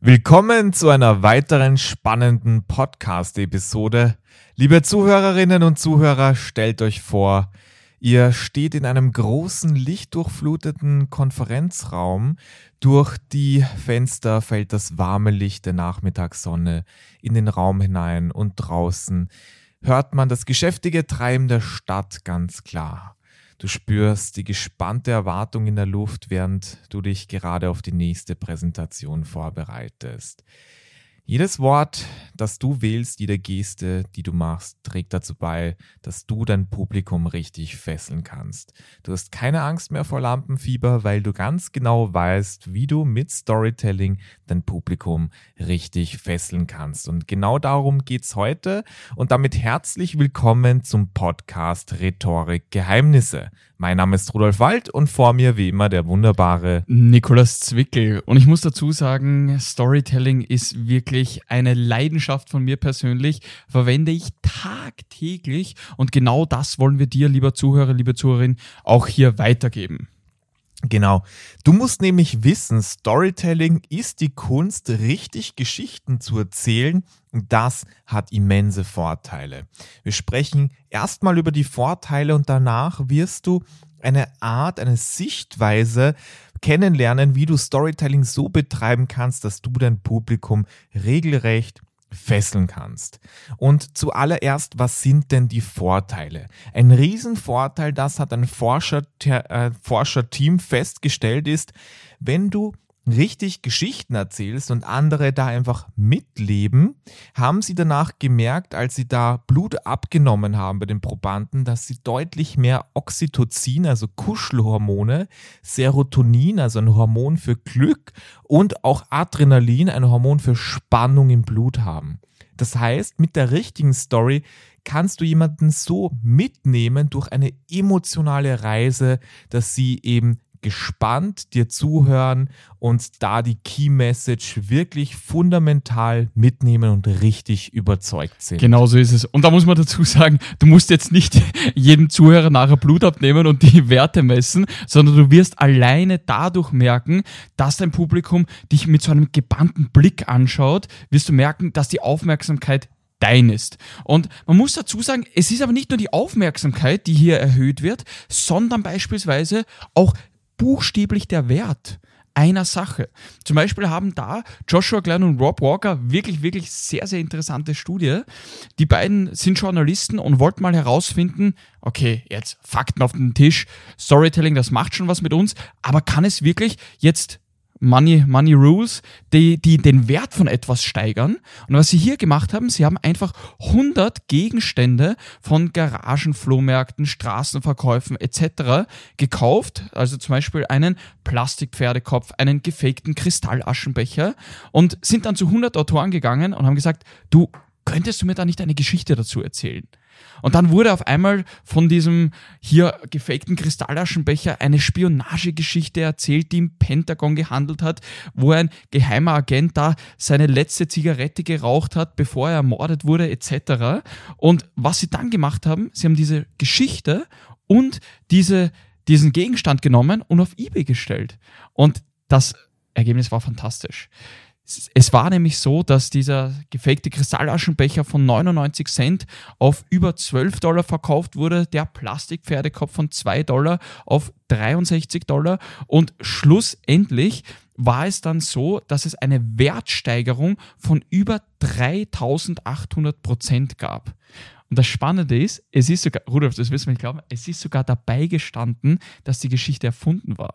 Willkommen zu einer weiteren spannenden Podcast-Episode. Liebe Zuhörerinnen und Zuhörer, stellt euch vor, ihr steht in einem großen, lichtdurchfluteten Konferenzraum. Durch die Fenster fällt das warme Licht der Nachmittagssonne in den Raum hinein und draußen hört man das geschäftige Treiben der Stadt ganz klar. Du spürst die gespannte Erwartung in der Luft, während du dich gerade auf die nächste Präsentation vorbereitest. Jedes Wort, das du wählst, jede Geste, die du machst, trägt dazu bei, dass du dein Publikum richtig fesseln kannst. Du hast keine Angst mehr vor Lampenfieber, weil du ganz genau weißt, wie du mit Storytelling dein Publikum richtig fesseln kannst. Und genau darum geht's heute. Und damit herzlich willkommen zum Podcast Rhetorik Geheimnisse. Mein Name ist Rudolf Wald und vor mir wie immer der wunderbare Nikolas Zwickel. Und ich muss dazu sagen, Storytelling ist wirklich eine Leidenschaft von mir persönlich, verwende ich tagtäglich und genau das wollen wir dir, lieber Zuhörer, liebe Zuhörerin, auch hier weitergeben. Genau. Du musst nämlich wissen, Storytelling ist die Kunst, richtig Geschichten zu erzählen und das hat immense Vorteile. Wir sprechen erstmal über die Vorteile und danach wirst du eine Art, eine Sichtweise kennenlernen, wie du Storytelling so betreiben kannst, dass du dein Publikum regelrecht fesseln kannst. Und zuallererst, was sind denn die Vorteile? Ein Riesenvorteil, das hat ein Forscher, äh, Forscherteam festgestellt, ist, wenn du richtig Geschichten erzählst und andere da einfach mitleben, haben sie danach gemerkt, als sie da Blut abgenommen haben bei den Probanden, dass sie deutlich mehr Oxytocin, also Kuschelhormone, Serotonin, also ein Hormon für Glück und auch Adrenalin, ein Hormon für Spannung im Blut haben. Das heißt, mit der richtigen Story kannst du jemanden so mitnehmen durch eine emotionale Reise, dass sie eben gespannt dir zuhören und da die Key Message wirklich fundamental mitnehmen und richtig überzeugt sind. Genau so ist es. Und da muss man dazu sagen, du musst jetzt nicht jedem Zuhörer nachher Blut abnehmen und die Werte messen, sondern du wirst alleine dadurch merken, dass dein Publikum dich mit so einem gebannten Blick anschaut, wirst du merken, dass die Aufmerksamkeit dein ist. Und man muss dazu sagen, es ist aber nicht nur die Aufmerksamkeit, die hier erhöht wird, sondern beispielsweise auch buchstäblich der Wert einer Sache. Zum Beispiel haben da Joshua Glenn und Rob Walker wirklich, wirklich sehr, sehr interessante Studie. Die beiden sind Journalisten und wollten mal herausfinden, okay, jetzt Fakten auf den Tisch, Storytelling, das macht schon was mit uns, aber kann es wirklich jetzt Money, Money Rules, die, die den Wert von etwas steigern. Und was sie hier gemacht haben, sie haben einfach 100 Gegenstände von Garagen, Flohmärkten, Straßenverkäufen etc. gekauft. Also zum Beispiel einen Plastikpferdekopf, einen gefakten Kristallaschenbecher und sind dann zu 100 Autoren gegangen und haben gesagt, du, könntest du mir da nicht eine Geschichte dazu erzählen? Und dann wurde auf einmal von diesem hier gefakten Kristallaschenbecher eine Spionagegeschichte erzählt, die im Pentagon gehandelt hat, wo ein geheimer Agent da seine letzte Zigarette geraucht hat, bevor er ermordet wurde, etc. Und was sie dann gemacht haben, sie haben diese Geschichte und diese, diesen Gegenstand genommen und auf eBay gestellt. Und das Ergebnis war fantastisch. Es war nämlich so, dass dieser gefakte Kristallaschenbecher von 99 Cent auf über 12 Dollar verkauft wurde, der Plastikpferdekopf von 2 Dollar auf 63 Dollar und schlussendlich war es dann so, dass es eine Wertsteigerung von über 3800 Prozent gab. Und das Spannende ist, es ist sogar, Rudolf, das wirst du nicht glauben, es ist sogar dabei gestanden, dass die Geschichte erfunden war.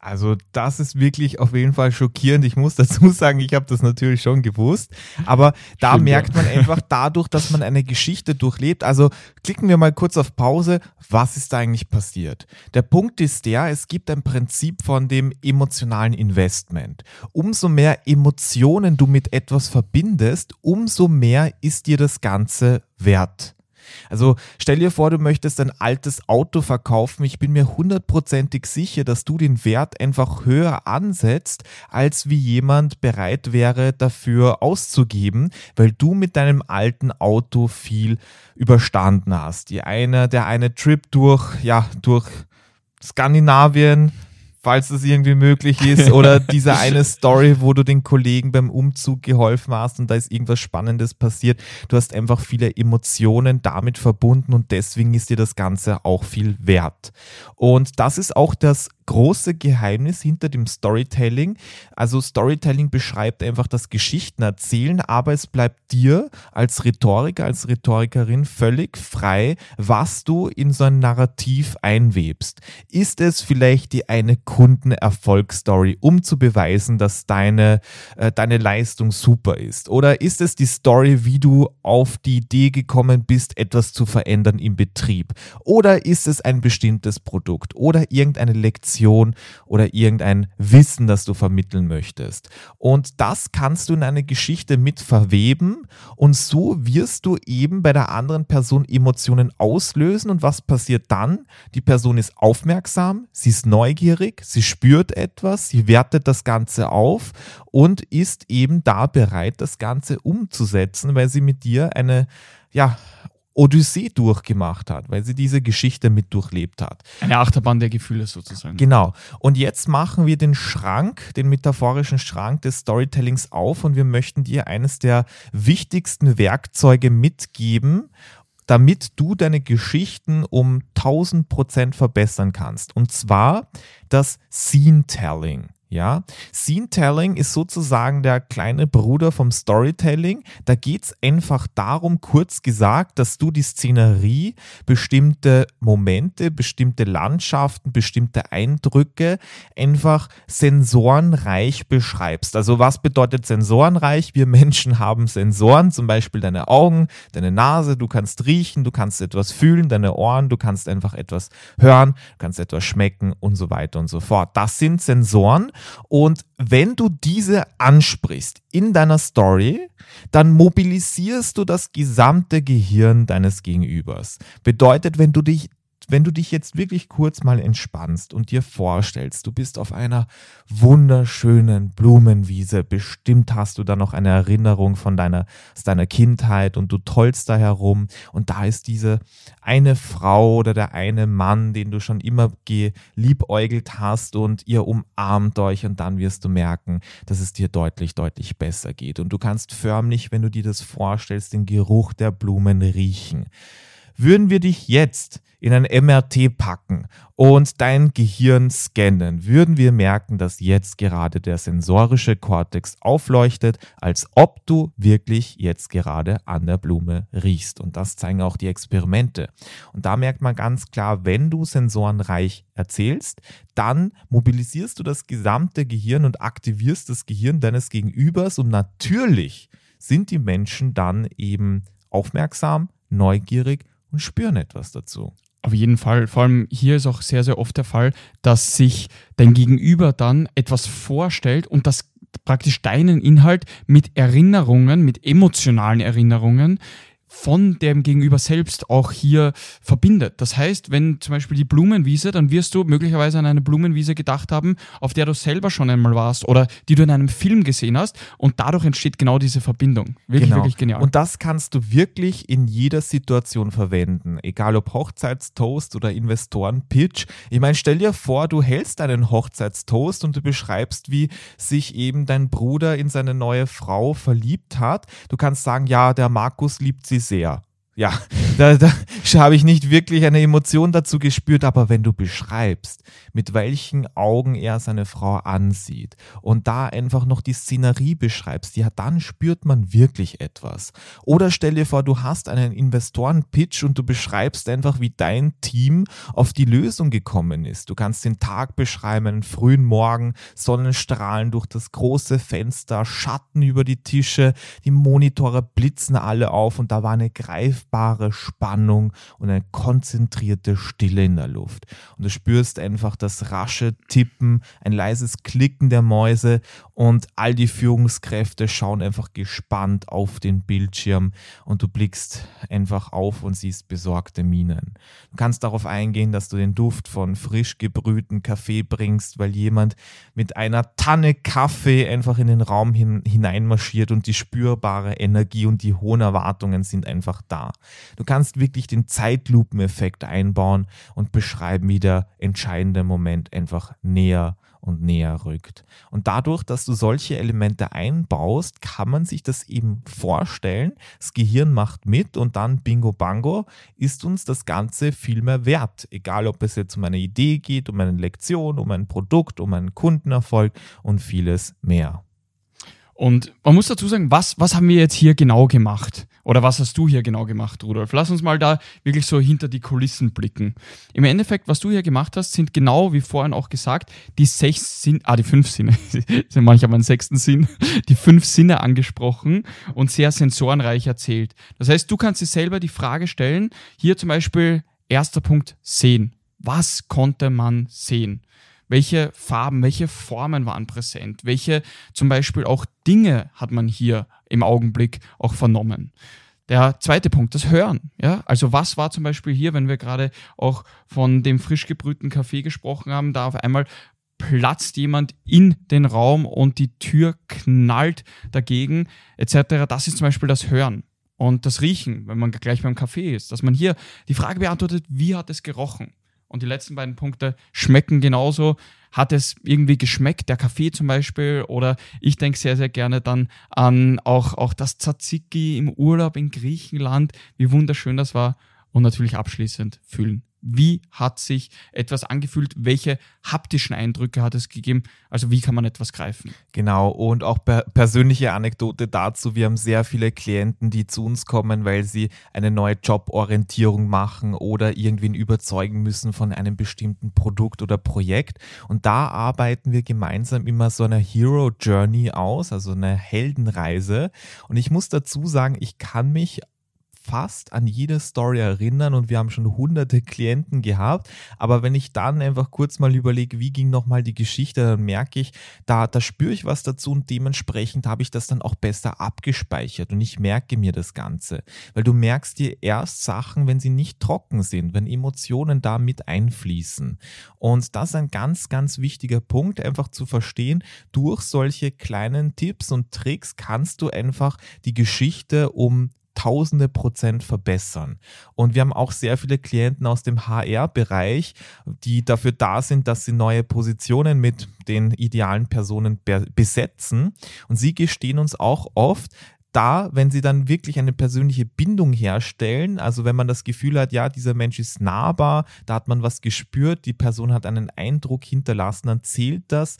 Also das ist wirklich auf jeden Fall schockierend. Ich muss dazu sagen, ich habe das natürlich schon gewusst, aber da Stimmt, merkt man einfach dadurch, dass man eine Geschichte durchlebt. Also klicken wir mal kurz auf Pause. Was ist da eigentlich passiert? Der Punkt ist der, es gibt ein Prinzip von dem emotionalen Investment. Umso mehr Emotionen du mit etwas verbindest, umso mehr ist dir das Ganze wert. Also stell dir vor, du möchtest ein altes Auto verkaufen. Ich bin mir hundertprozentig sicher, dass du den Wert einfach höher ansetzt, als wie jemand bereit wäre, dafür auszugeben, weil du mit deinem alten Auto viel überstanden hast. Die eine, der eine Trip durch, ja, durch Skandinavien, falls das irgendwie möglich ist. Oder diese eine Story, wo du den Kollegen beim Umzug geholfen hast und da ist irgendwas Spannendes passiert. Du hast einfach viele Emotionen damit verbunden und deswegen ist dir das Ganze auch viel wert. Und das ist auch das große Geheimnis hinter dem Storytelling. Also Storytelling beschreibt einfach das Geschichten erzählen, aber es bleibt dir als Rhetoriker, als Rhetorikerin völlig frei, was du in so ein Narrativ einwebst. Ist es vielleicht die eine Kundenerfolgsstory, um zu beweisen, dass deine, äh, deine Leistung super ist? Oder ist es die Story, wie du auf die Idee gekommen bist, etwas zu verändern im Betrieb? Oder ist es ein bestimmtes Produkt oder irgendeine Lektion? Information oder irgendein Wissen, das du vermitteln möchtest. Und das kannst du in eine Geschichte mit verweben und so wirst du eben bei der anderen Person Emotionen auslösen und was passiert dann? Die Person ist aufmerksam, sie ist neugierig, sie spürt etwas, sie wertet das Ganze auf und ist eben da bereit, das Ganze umzusetzen, weil sie mit dir eine ja, Odyssee durchgemacht hat, weil sie diese Geschichte mit durchlebt hat. Eine Achterbahn der Gefühle sozusagen. Genau. Und jetzt machen wir den Schrank, den metaphorischen Schrank des Storytellings auf und wir möchten dir eines der wichtigsten Werkzeuge mitgeben, damit du deine Geschichten um 1000 Prozent verbessern kannst. Und zwar das Scene-Telling. Ja, Scene-Telling ist sozusagen der kleine Bruder vom Storytelling. Da geht es einfach darum, kurz gesagt, dass du die Szenerie, bestimmte Momente, bestimmte Landschaften, bestimmte Eindrücke einfach sensorenreich beschreibst. Also was bedeutet sensorenreich? Wir Menschen haben Sensoren, zum Beispiel deine Augen, deine Nase, du kannst riechen, du kannst etwas fühlen, deine Ohren, du kannst einfach etwas hören, du kannst etwas schmecken und so weiter und so fort. Das sind Sensoren und wenn du diese ansprichst in deiner Story, dann mobilisierst du das gesamte Gehirn deines Gegenübers. Bedeutet, wenn du dich wenn du dich jetzt wirklich kurz mal entspannst und dir vorstellst, du bist auf einer wunderschönen Blumenwiese, bestimmt hast du da noch eine Erinnerung von deiner, aus deiner Kindheit und du tollst da herum und da ist diese eine Frau oder der eine Mann, den du schon immer geliebäugelt hast und ihr umarmt euch und dann wirst du merken, dass es dir deutlich, deutlich besser geht und du kannst förmlich, wenn du dir das vorstellst, den Geruch der Blumen riechen. Würden wir dich jetzt in ein MRT packen und dein Gehirn scannen, würden wir merken, dass jetzt gerade der sensorische Kortex aufleuchtet, als ob du wirklich jetzt gerade an der Blume riechst. Und das zeigen auch die Experimente. Und da merkt man ganz klar, wenn du sensorenreich erzählst, dann mobilisierst du das gesamte Gehirn und aktivierst das Gehirn deines Gegenübers und natürlich sind die Menschen dann eben aufmerksam, neugierig und spüren etwas dazu. Auf jeden Fall. Vor allem hier ist auch sehr, sehr oft der Fall, dass sich dein Gegenüber dann etwas vorstellt und das praktisch deinen Inhalt mit Erinnerungen, mit emotionalen Erinnerungen von dem Gegenüber selbst auch hier verbindet. Das heißt, wenn zum Beispiel die Blumenwiese, dann wirst du möglicherweise an eine Blumenwiese gedacht haben, auf der du selber schon einmal warst oder die du in einem Film gesehen hast und dadurch entsteht genau diese Verbindung. Wirklich, genau. wirklich genial. Und das kannst du wirklich in jeder Situation verwenden, egal ob Hochzeitstoast oder Investorenpitch. Ich meine, stell dir vor, du hältst einen Hochzeitstoast und du beschreibst, wie sich eben dein Bruder in seine neue Frau verliebt hat. Du kannst sagen, ja, der Markus liebt sie sehr. Ja, da, da habe ich nicht wirklich eine Emotion dazu gespürt, aber wenn du beschreibst, mit welchen Augen er seine Frau ansieht und da einfach noch die Szenerie beschreibst, ja, dann spürt man wirklich etwas. Oder stell dir vor, du hast einen Investoren-Pitch und du beschreibst einfach, wie dein Team auf die Lösung gekommen ist. Du kannst den Tag beschreiben, einen frühen Morgen, Sonnenstrahlen durch das große Fenster, Schatten über die Tische, die Monitore blitzen alle auf und da war eine greif greifbare Spannung und eine konzentrierte Stille in der Luft. Und du spürst einfach das rasche Tippen, ein leises Klicken der Mäuse und all die Führungskräfte schauen einfach gespannt auf den Bildschirm und du blickst einfach auf und siehst besorgte Minen. Du kannst darauf eingehen, dass du den Duft von frisch gebrühten Kaffee bringst, weil jemand mit einer Tanne Kaffee einfach in den Raum hin, hineinmarschiert und die spürbare Energie und die hohen Erwartungen sind einfach da. Du kannst wirklich den Zeitlupeneffekt einbauen und beschreiben, wie der entscheidende Moment einfach näher und näher rückt. Und dadurch, dass du solche Elemente einbaust, kann man sich das eben vorstellen. Das Gehirn macht mit und dann bingo bango ist uns das Ganze viel mehr wert. Egal, ob es jetzt um eine Idee geht, um eine Lektion, um ein Produkt, um einen Kundenerfolg und vieles mehr. Und man muss dazu sagen, was, was haben wir jetzt hier genau gemacht? Oder was hast du hier genau gemacht, Rudolf? Lass uns mal da wirklich so hinter die Kulissen blicken. Im Endeffekt, was du hier gemacht hast, sind genau, wie vorhin auch gesagt, die sechs Sinne, ah, die fünf Sinne, sind manchmal meinen sechsten Sinn, die fünf Sinne angesprochen und sehr sensorenreich erzählt. Das heißt, du kannst dir selber die Frage stellen, hier zum Beispiel, erster Punkt, sehen. Was konnte man sehen? Welche Farben, welche Formen waren präsent, welche zum Beispiel auch Dinge hat man hier im Augenblick auch vernommen. Der zweite Punkt, das Hören. Ja, also was war zum Beispiel hier, wenn wir gerade auch von dem frisch gebrühten Kaffee gesprochen haben, da auf einmal platzt jemand in den Raum und die Tür knallt dagegen, etc. Das ist zum Beispiel das Hören. Und das Riechen, wenn man gleich beim Kaffee ist, dass man hier die Frage beantwortet, wie hat es gerochen? Und die letzten beiden Punkte schmecken genauso. Hat es irgendwie geschmeckt, der Kaffee zum Beispiel? Oder ich denke sehr, sehr gerne dann an auch, auch das Tzatziki im Urlaub in Griechenland, wie wunderschön das war. Und natürlich abschließend fühlen wie hat sich etwas angefühlt? Welche haptischen Eindrücke hat es gegeben? Also wie kann man etwas greifen? Genau, und auch per persönliche Anekdote dazu. Wir haben sehr viele Klienten, die zu uns kommen, weil sie eine neue Joborientierung machen oder irgendwen überzeugen müssen von einem bestimmten Produkt oder Projekt. Und da arbeiten wir gemeinsam immer so eine Hero Journey aus, also eine Heldenreise. Und ich muss dazu sagen, ich kann mich fast an jede Story erinnern und wir haben schon hunderte Klienten gehabt. Aber wenn ich dann einfach kurz mal überlege, wie ging nochmal die Geschichte, dann merke ich, da, da spüre ich was dazu und dementsprechend habe ich das dann auch besser abgespeichert und ich merke mir das Ganze. Weil du merkst dir erst Sachen, wenn sie nicht trocken sind, wenn Emotionen da mit einfließen. Und das ist ein ganz, ganz wichtiger Punkt, einfach zu verstehen, durch solche kleinen Tipps und Tricks kannst du einfach die Geschichte um tausende Prozent verbessern. Und wir haben auch sehr viele Klienten aus dem HR-Bereich, die dafür da sind, dass sie neue Positionen mit den idealen Personen besetzen. Und sie gestehen uns auch oft, da, wenn sie dann wirklich eine persönliche Bindung herstellen, also wenn man das Gefühl hat, ja, dieser Mensch ist nahbar, da hat man was gespürt, die Person hat einen Eindruck hinterlassen, dann zählt das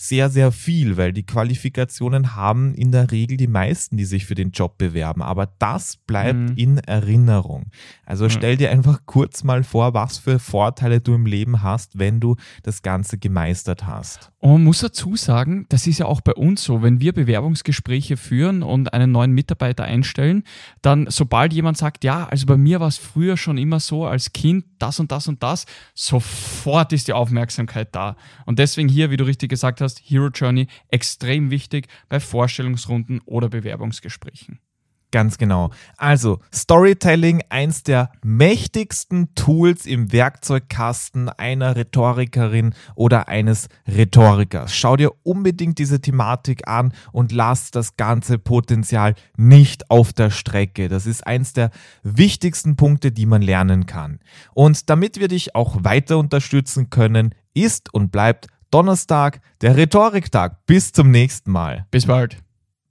sehr, sehr viel, weil die Qualifikationen haben in der Regel die meisten, die sich für den Job bewerben. Aber das bleibt mhm. in Erinnerung. Also stell dir einfach kurz mal vor, was für Vorteile du im Leben hast, wenn du das Ganze gemeistert hast. Und man muss dazu sagen, das ist ja auch bei uns so, wenn wir Bewerbungsgespräche führen und einen neuen Mitarbeiter einstellen, dann sobald jemand sagt, ja, also bei mir war es früher schon immer so als Kind, das und das und das, sofort ist die Aufmerksamkeit da. Und deswegen hier, wie du richtig gesagt hast, hast, Hero Journey, extrem wichtig bei Vorstellungsrunden oder Bewerbungsgesprächen. Ganz genau. Also Storytelling, eins der mächtigsten Tools im Werkzeugkasten einer Rhetorikerin oder eines Rhetorikers. Schau dir unbedingt diese Thematik an und lass das ganze Potenzial nicht auf der Strecke. Das ist eins der wichtigsten Punkte, die man lernen kann. Und damit wir dich auch weiter unterstützen können, ist und bleibt Donnerstag, der Rhetoriktag. Bis zum nächsten Mal. Bis bald.